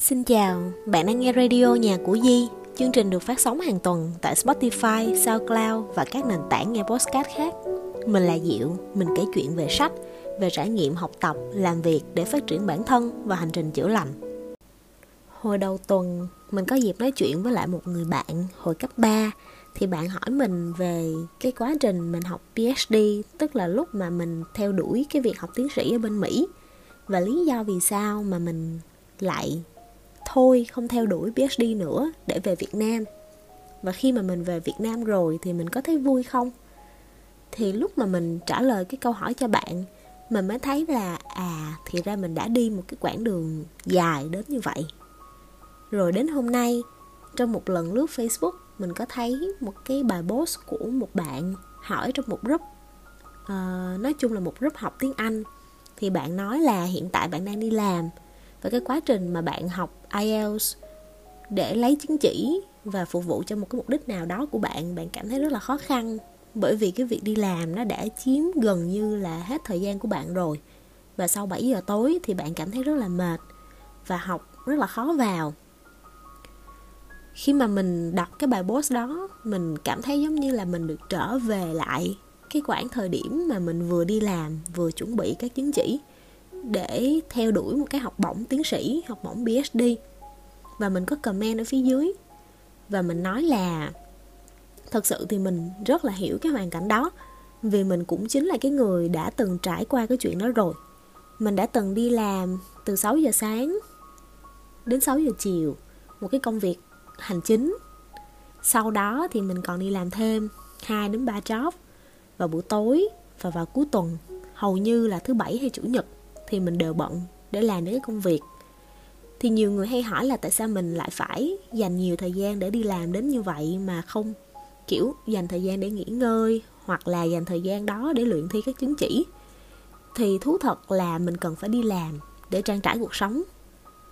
Xin chào, bạn đang nghe radio Nhà của Di. Chương trình được phát sóng hàng tuần tại Spotify, SoundCloud và các nền tảng nghe podcast khác. Mình là Diệu, mình kể chuyện về sách, về trải nghiệm học tập, làm việc để phát triển bản thân và hành trình chữa lành. Hồi đầu tuần, mình có dịp nói chuyện với lại một người bạn hồi cấp 3 thì bạn hỏi mình về cái quá trình mình học PhD, tức là lúc mà mình theo đuổi cái việc học tiến sĩ ở bên Mỹ và lý do vì sao mà mình lại thôi không theo đuổi PhD nữa để về Việt Nam. Và khi mà mình về Việt Nam rồi thì mình có thấy vui không? Thì lúc mà mình trả lời cái câu hỏi cho bạn mình mới thấy là à thì ra mình đã đi một cái quãng đường dài đến như vậy. Rồi đến hôm nay trong một lần lướt Facebook mình có thấy một cái bài post của một bạn hỏi trong một group uh, nói chung là một group học tiếng Anh. Thì bạn nói là hiện tại bạn đang đi làm và cái quá trình mà bạn học IELTS để lấy chứng chỉ và phục vụ cho một cái mục đích nào đó của bạn bạn cảm thấy rất là khó khăn bởi vì cái việc đi làm nó đã chiếm gần như là hết thời gian của bạn rồi. Và sau 7 giờ tối thì bạn cảm thấy rất là mệt và học rất là khó vào. Khi mà mình đọc cái bài post đó, mình cảm thấy giống như là mình được trở về lại cái khoảng thời điểm mà mình vừa đi làm, vừa chuẩn bị các chứng chỉ để theo đuổi một cái học bổng tiến sĩ, học bổng PhD và mình có comment ở phía dưới. Và mình nói là thật sự thì mình rất là hiểu cái hoàn cảnh đó. Vì mình cũng chính là cái người đã từng trải qua cái chuyện đó rồi. Mình đã từng đi làm từ 6 giờ sáng đến 6 giờ chiều một cái công việc hành chính. Sau đó thì mình còn đi làm thêm 2 đến 3 job vào buổi tối và vào cuối tuần, hầu như là thứ bảy hay chủ nhật thì mình đều bận để làm những cái công việc. Thì nhiều người hay hỏi là tại sao mình lại phải dành nhiều thời gian để đi làm đến như vậy mà không kiểu dành thời gian để nghỉ ngơi hoặc là dành thời gian đó để luyện thi các chứng chỉ. Thì thú thật là mình cần phải đi làm để trang trải cuộc sống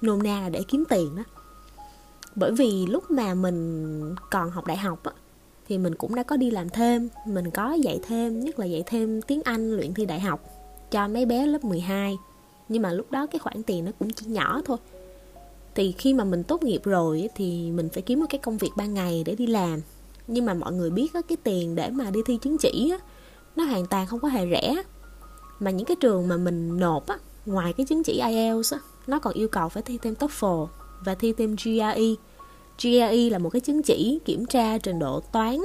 nôm na là để kiếm tiền đó bởi vì lúc mà mình còn học đại học á, thì mình cũng đã có đi làm thêm mình có dạy thêm nhất là dạy thêm tiếng Anh luyện thi đại học cho mấy bé lớp 12 nhưng mà lúc đó cái khoản tiền nó cũng chỉ nhỏ thôi. Thì khi mà mình tốt nghiệp rồi thì mình phải kiếm một cái công việc ban ngày để đi làm. Nhưng mà mọi người biết cái tiền để mà đi thi chứng chỉ nó hoàn toàn không có hề rẻ. Mà những cái trường mà mình nộp á, ngoài cái chứng chỉ IELTS á, nó còn yêu cầu phải thi thêm TOEFL và thi thêm GRE GRE là một cái chứng chỉ kiểm tra trình độ toán,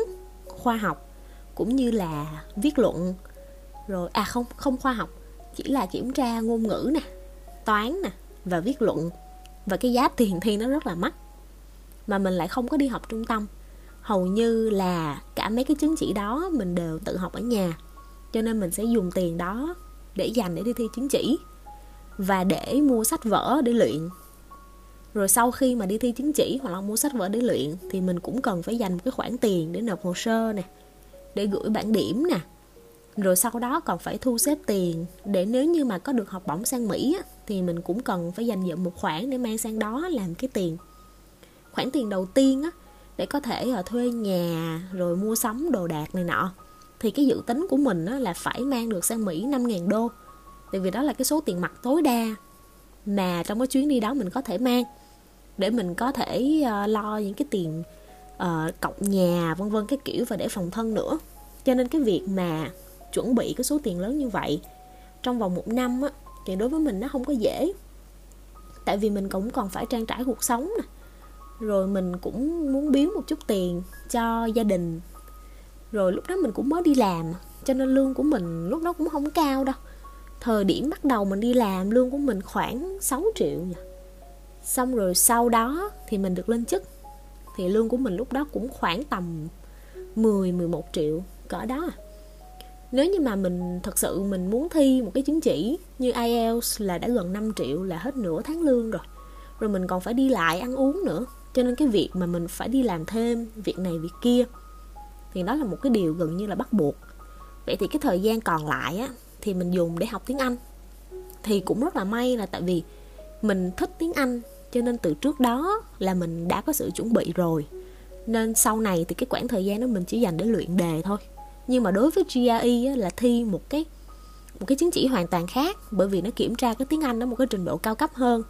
khoa học, cũng như là viết luận rồi à không không khoa học, chỉ là kiểm tra ngôn ngữ nè, toán nè, và viết luận. Và cái giá tiền thi nó rất là mắc, mà mình lại không có đi học trung tâm. Hầu như là cả mấy cái chứng chỉ đó mình đều tự học ở nhà, cho nên mình sẽ dùng tiền đó để dành để đi thi chứng chỉ và để mua sách vở để luyện. Rồi sau khi mà đi thi chứng chỉ hoặc là mua sách vở để luyện thì mình cũng cần phải dành một cái khoản tiền để nộp hồ sơ nè, để gửi bản điểm nè rồi sau đó còn phải thu xếp tiền để nếu như mà có được học bổng sang Mỹ á, thì mình cũng cần phải dành dụm một khoản để mang sang đó làm cái tiền. Khoản tiền đầu tiên á để có thể ở thuê nhà rồi mua sắm đồ đạc này nọ thì cái dự tính của mình á, là phải mang được sang Mỹ 5.000 đô. Tại vì đó là cái số tiền mặt tối đa mà trong cái chuyến đi đó mình có thể mang để mình có thể uh, lo những cái tiền uh, cọc nhà vân vân cái kiểu và để phòng thân nữa. Cho nên cái việc mà chuẩn bị cái số tiền lớn như vậy. Trong vòng một năm á, thì đối với mình nó không có dễ. Tại vì mình cũng còn phải trang trải cuộc sống nè. Rồi mình cũng muốn biếu một chút tiền cho gia đình. Rồi lúc đó mình cũng mới đi làm, cho nên lương của mình lúc đó cũng không cao đâu. Thời điểm bắt đầu mình đi làm, lương của mình khoảng 6 triệu nhỉ. Xong rồi sau đó thì mình được lên chức. Thì lương của mình lúc đó cũng khoảng tầm 10 11 triệu, cỡ đó à nếu như mà mình thật sự mình muốn thi một cái chứng chỉ như IELTS là đã gần 5 triệu là hết nửa tháng lương rồi rồi mình còn phải đi lại ăn uống nữa, cho nên cái việc mà mình phải đi làm thêm việc này việc kia thì đó là một cái điều gần như là bắt buộc. Vậy thì cái thời gian còn lại á, thì mình dùng để học tiếng anh. Thì cũng rất là may là tại vì mình thích tiếng anh, cho nên từ trước đó là mình đã có sự chuẩn bị rồi. Nên sau này thì cái khoảng thời gian đó mình chỉ dành để luyện đề thôi nhưng mà đối với GRE á, là thi một cái một cái chứng chỉ hoàn toàn khác bởi vì nó kiểm tra cái tiếng Anh đó một cái trình độ cao cấp hơn.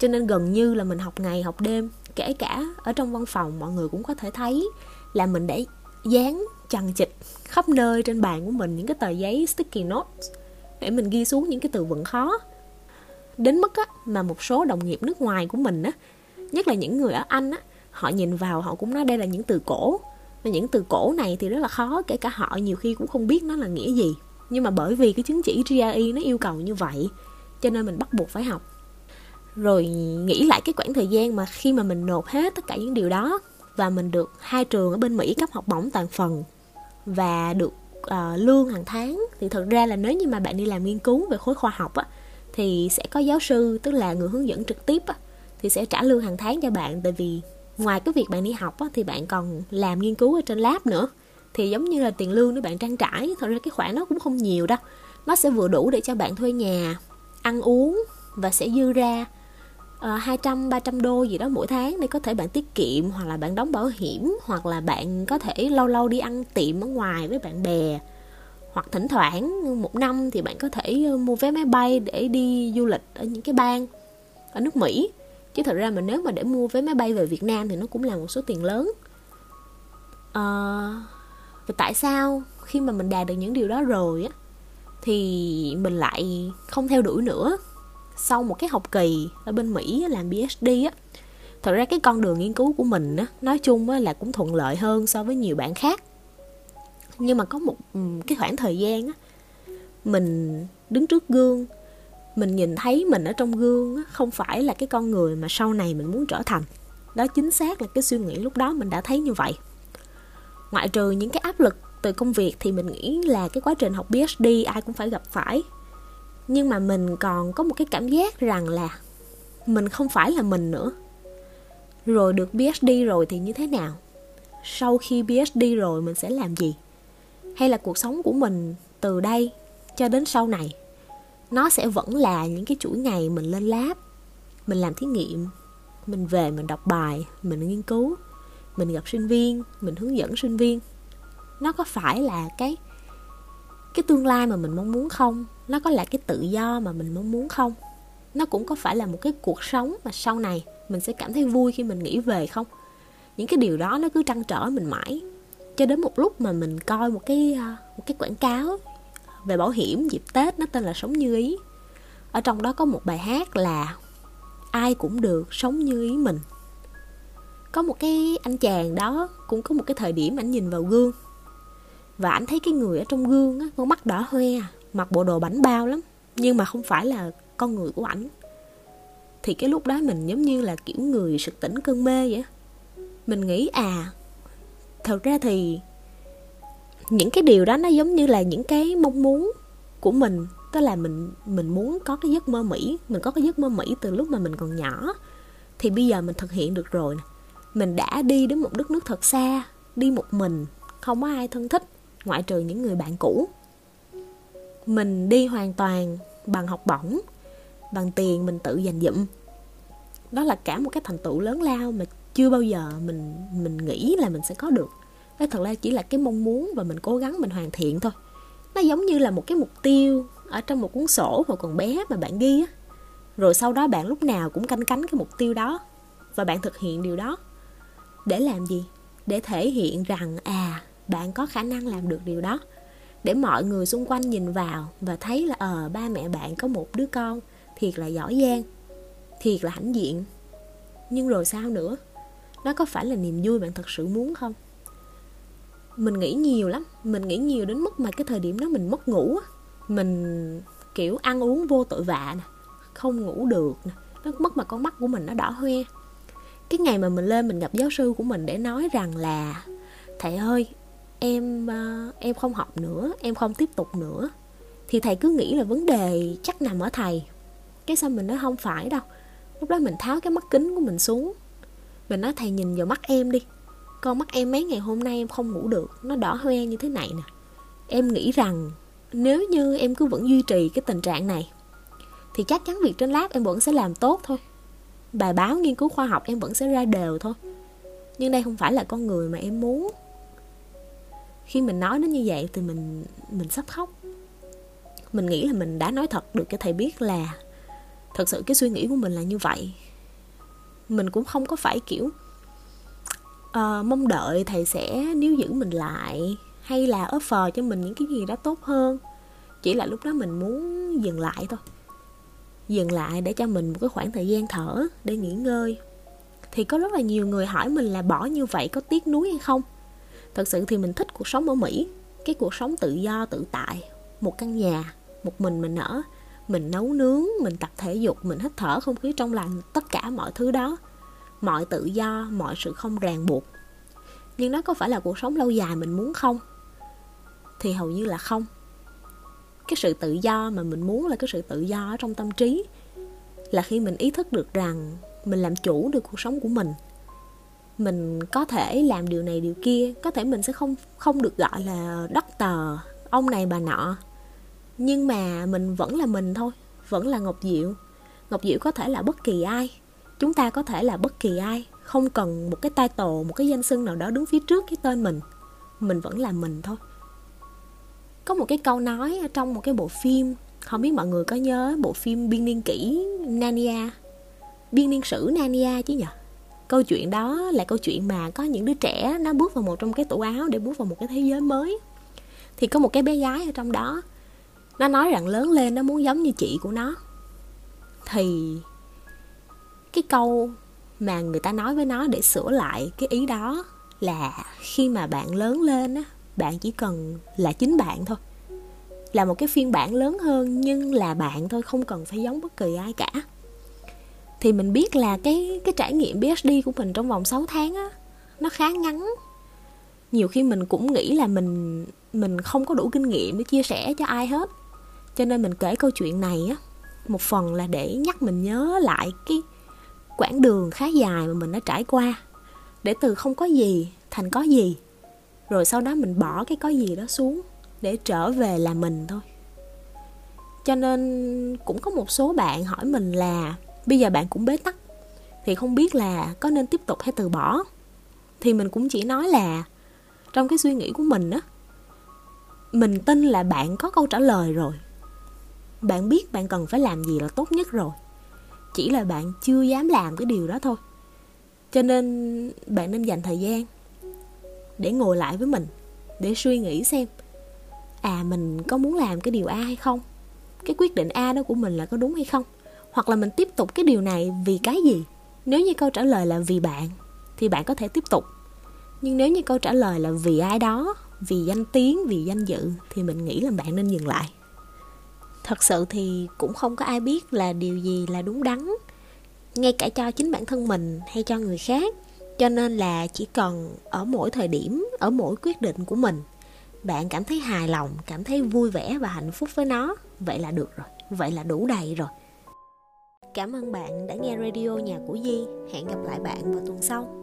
Cho nên gần như là mình học ngày học đêm kể cả ở trong văn phòng mọi người cũng có thể thấy là mình đã dán chằng chịt khắp nơi trên bàn của mình những cái tờ giấy sticky notes để mình ghi xuống những cái từ vựng khó. Đến mức á, mà một số đồng nghiệp nước ngoài của mình á nhất là những người ở anh á họ nhìn vào họ cũng nói đây là những từ cổ và những từ cổ này thì rất là khó kể cả họ nhiều khi cũng không biết nó là nghĩa gì. Nhưng mà bởi vì cái chứng chỉ GRE nó yêu cầu như vậy cho nên mình bắt buộc phải học. Rồi nghĩ lại cái khoảng thời gian mà khi mà mình nộp hết tất cả những điều đó và mình được hai trường ở bên Mỹ cấp học bổng toàn phần và được uh, lương hàng tháng thì thật ra là nếu như mà bạn đi làm nghiên cứu về khối khoa học á thì sẽ có giáo sư tức là người hướng dẫn trực tiếp á, thì sẽ trả lương hàng tháng cho bạn. Tại vì ngoài cái việc bạn đi học á, thì bạn còn làm nghiên cứu ở trên lab nữa. Thì giống như là tiền lương để bạn trang trải thật ra cái khoản nó cũng không nhiều đâu. Nó sẽ vừa đủ để cho bạn thuê nhà ăn uống và sẽ dư ra uh, 200 300 đô gì đó mỗi tháng để có thể bạn tiết kiệm hoặc là bạn đóng bảo hiểm hoặc là bạn có thể lâu lâu đi ăn tiệm ở ngoài với bạn bè. Hoặc thỉnh thoảng một năm thì bạn có thể ờ, mua vé máy bay để đi du lịch ở những cái bang ở nước Mỹ chứ thật ra mà nếu mà để mua vé máy bay về Việt Nam thì nó cũng là một số tiền lớn. À, và tại sao khi mà mình đạt được những điều đó rồi á thì mình lại không theo đuổi nữa? Sau một cái học kỳ ở bên Mỹ làm PhD á thật ra cái con đường nghiên cứu của mình á nói chung á là cũng thuận lợi hơn so với nhiều bạn khác. Nhưng mà có một cái khoảng thời gian á mình đứng trước gương mình nhìn thấy mình ở trong gương không phải là cái con người mà sau này mình muốn trở thành. Đó chính xác là cái suy nghĩ lúc đó mình đã thấy như vậy. Ngoại trừ những cái áp lực từ công việc thì mình nghĩ là cái quá trình học PhD ai cũng phải gặp phải. Nhưng mà mình còn có một cái cảm giác rằng là mình không phải là mình nữa. Rồi được PhD rồi thì như thế nào? Sau khi PhD rồi mình sẽ làm gì? Hay là cuộc sống của mình từ đây cho đến sau này? Nó sẽ vẫn là những cái chuỗi ngày mình lên lab, mình làm thí nghiệm, mình về mình đọc bài, mình nghiên cứu, mình gặp sinh viên, mình hướng dẫn sinh viên. Nó có phải là cái cái tương lai mà mình mong muốn không? Nó có là cái tự do mà mình mong muốn không? Nó cũng có phải là một cái cuộc sống mà sau này mình sẽ cảm thấy vui khi mình nghĩ về không? Những cái điều đó nó cứ trăn trở mình mãi. Cho đến một lúc mà mình coi một cái à, một cái quảng cáo về bảo hiểm dịp tết nó tên là sống như ý. Ở trong đó có một bài hát là ai cũng được sống như ý mình. Có một cái anh chàng đó cũng có một cái thời điểm anh nhìn vào gương. Và anh thấy cái người ở trong gương á, con mắt đỏ hoe, mặc bộ đồ bảnh bao lắm, nhưng mà không phải là con người của ảnh. Thì cái lúc đó mình giống như là kiểu người sực tỉnh cơn mê vậy mình nghĩ à thật ra thì những cái điều đó nó giống như là những cái mong muốn của mình. Tức là mình mình muốn có cái giấc mơ mỹ mình có cái giấc mơ mỹ từ lúc mà mình còn nhỏ. Thì bây giờ mình thực hiện được rồi mình đã đi đến một đất nước thật xa, đi một mình, không có ai thân thích, ngoại trừ những người bạn cũ. Mình đi hoàn toàn bằng học bổng, bằng tiền mình tự dành dụm. Đó là cả một cái thành tựu lớn lao mà chưa bao giờ mình mình nghĩ là mình sẽ có được đó thật ra chỉ là cái mong muốn và mình cố gắng mình hoàn thiện thôi. Nó giống như là một cái mục tiêu ở trong một cuốn sổ hồi còn bé mà bạn ghi á. Rồi sau đó bạn lúc nào cũng canh cánh cái mục tiêu đó và bạn thực hiện điều đó. Để làm gì? Để thể hiện rằng à bạn có khả năng làm được điều đó. Để mọi người xung quanh nhìn vào và thấy là ờ ba mẹ bạn có một đứa con thiệt là giỏi giang, thiệt là hãnh diện. Nhưng rồi sao nữa? Nó có phải là niềm vui bạn thật sự muốn không? Mình nghĩ nhiều lắm. Mình nghĩ nhiều đến mức mà cái thời điểm đó mình mất ngủ mình, kiểu, ăn uống vô tội vạ nè, không ngủ được nè. Nó mất mà con mắt của mình nó đỏ hoe. Cái ngày mà mình lên mình gặp giáo sư của mình để nói rằng là, thầy ơi, em ờ, em không học nữa, em không tiếp tục nữa. Thì thầy cứ nghĩ là vấn đề chắc nằm ở thầy. Cái sao mình nói không phải đâu. Lúc đó mình tháo cái mắt kính của mình xuống. Mình nói, thầy nhìn vào mắt em đi con mắt em mấy ngày hôm nay em không ngủ được, nó đỏ hoe như thế này nè. Em nghĩ rằng nếu như em cứ vẫn duy trì cái tình trạng này, thì chắc chắn việc trên lab em vẫn sẽ làm tốt thôi. Bài báo nghiên cứu khoa học em vẫn sẽ ra đều thôi. Nhưng đây không phải là con người mà em muốn. Khi mình nói nó như vậy thì mình mình sắp khóc. Mình nghĩ là mình đã nói thật được cho thầy biết là thật sự cái suy nghĩ của mình là như vậy. Mình cũng không có phải kiểu uh, mong đợi thầy sẽ níu giữ mình lại hay là offer cho mình những cái gì đó tốt hơn. Chỉ là lúc đó mình muốn dừng lại thôi. Dừng lại để cho mình một cái khoảng thời gian thở để nghỉ ngơi. Thì có rất là nhiều người hỏi mình là bỏ như vậy có tiếc nuối hay không? Thật sự thì mình thích cuộc sống ở mỹ. Cái cuộc sống tự do tự tại. Một căn nhà một mình mình ở. Mình nấu nướng mình tập thể dục mình hít thở không khí trong lành tất cả mọi thứ đó mọi tự do, mọi sự không ràng buộc. Nhưng nó có phải là cuộc sống lâu dài mình muốn không? Thì hầu như là không. Cái sự tự do mà mình muốn là cái sự tự do ở trong tâm trí, là khi mình ý thức được rằng mình làm chủ được cuộc sống của mình. Mình có thể làm điều này, điều kia, có thể mình sẽ không không được gọi là đất tờ, ông này, bà nọ. Nhưng mà mình vẫn là mình thôi, vẫn là ngọc diệu. Ngọc diệu có thể là bất kỳ ai chúng ta có thể là bất kỳ ai, không cần một cái title, một cái danh xưng nào đó đứng phía trước cái tên mình. Mình vẫn là mình thôi. Có một cái câu nói ở trong một cái bộ phim, không biết mọi người có nhớ bộ phim biên niên kỷ Nania? Biên niên sử Nania chứ nhỉ câu chuyện đó là câu chuyện mà có những đứa trẻ nó bước vào một trong cái tủ áo để bước vào một cái thế giới mới. Thì có một cái bé gái ở trong đó, nó nói rằng lớn lên nó muốn giống như chị của nó. Thì cái câu mà người ta nói với nó để sửa lại cái ý đó là khi mà bạn lớn lên á, bạn chỉ cần là chính bạn thôi. Là một cái phiên bản lớn hơn nhưng là bạn thôi, không cần phải giống bất kỳ ai cả. Thì mình biết là cái cái trải nghiệm bsd của mình trong vòng 6 tháng á, nó khá ngắn. Nhiều khi mình cũng nghĩ là mình mình không có đủ kinh nghiệm để chia sẻ cho ai hết. Cho nên mình kể câu chuyện này á, một phần là để nhắc mình nhớ lại cái quãng đường khá dài mà mình đã trải qua. Để từ không có gì thành có gì. Rồi sau đó mình bỏ cái có gì đó xuống để trở về là mình thôi. Cho nên cũng có một số bạn hỏi mình là, bây giờ bạn cũng bế tắc, thì không biết là có nên tiếp tục hay từ bỏ? Thì mình cũng chỉ nói là, trong cái suy nghĩ của mình á, mình tin là bạn có câu trả lời rồi. Bạn biết bạn cần phải làm gì là tốt nhất rồi chỉ là bạn chưa dám làm cái điều đó thôi. Cho nên bạn nên dành thời gian để ngồi lại với mình, để suy nghĩ xem à mình có muốn làm cái điều a hay không? Cái quyết định a đó của mình là có đúng hay không? Hoặc là mình tiếp tục cái điều này vì cái gì? Nếu như câu trả lời là vì bạn, thì bạn có thể tiếp tục. Nhưng nếu như câu trả lời là vì ai đó, vì danh tiếng, vì danh dự, thì mình nghĩ là bạn nên dừng lại thật sự thì cũng không có ai biết là điều gì là đúng đắn, ngay cả cho chính bản thân mình hay cho người khác. Cho nên là chỉ cần ở mỗi thời điểm, ở mỗi quyết định của mình, bạn cảm thấy hài lòng, cảm thấy vui vẻ và hạnh phúc với nó, vậy là được rồi, vậy là đủ đầy rồi. Cảm ơn bạn đã nghe radio nhà của di. Hẹn gặp lại bạn vào tuần sau.